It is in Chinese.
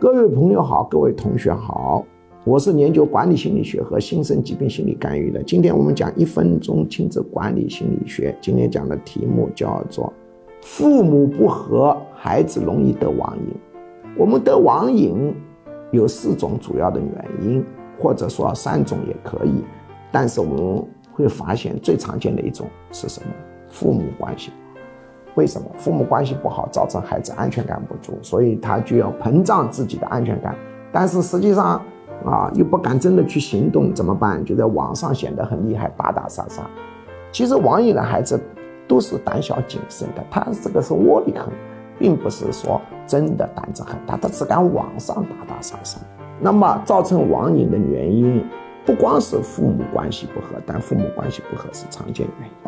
各位朋友好，各位同学好，我是研究管理心理学和新生疾病心理干预的。今天我们讲一分钟亲子管理心理学。今天讲的题目叫做“父母不和，孩子容易得网瘾”。我们得网瘾有四种主要的原因，或者说三种也可以。但是我们会发现，最常见的一种是什么？父母关系。为什么父母关系不好，造成孩子安全感不足，所以他就要膨胀自己的安全感，但是实际上啊又不敢真的去行动，怎么办？就在网上显得很厉害，打打杀杀。其实网瘾的孩子都是胆小谨慎的，他这个是窝里横，并不是说真的胆子很大，他只敢网上打打杀杀。那么造成网瘾的原因，不光是父母关系不和，但父母关系不和是常见原因。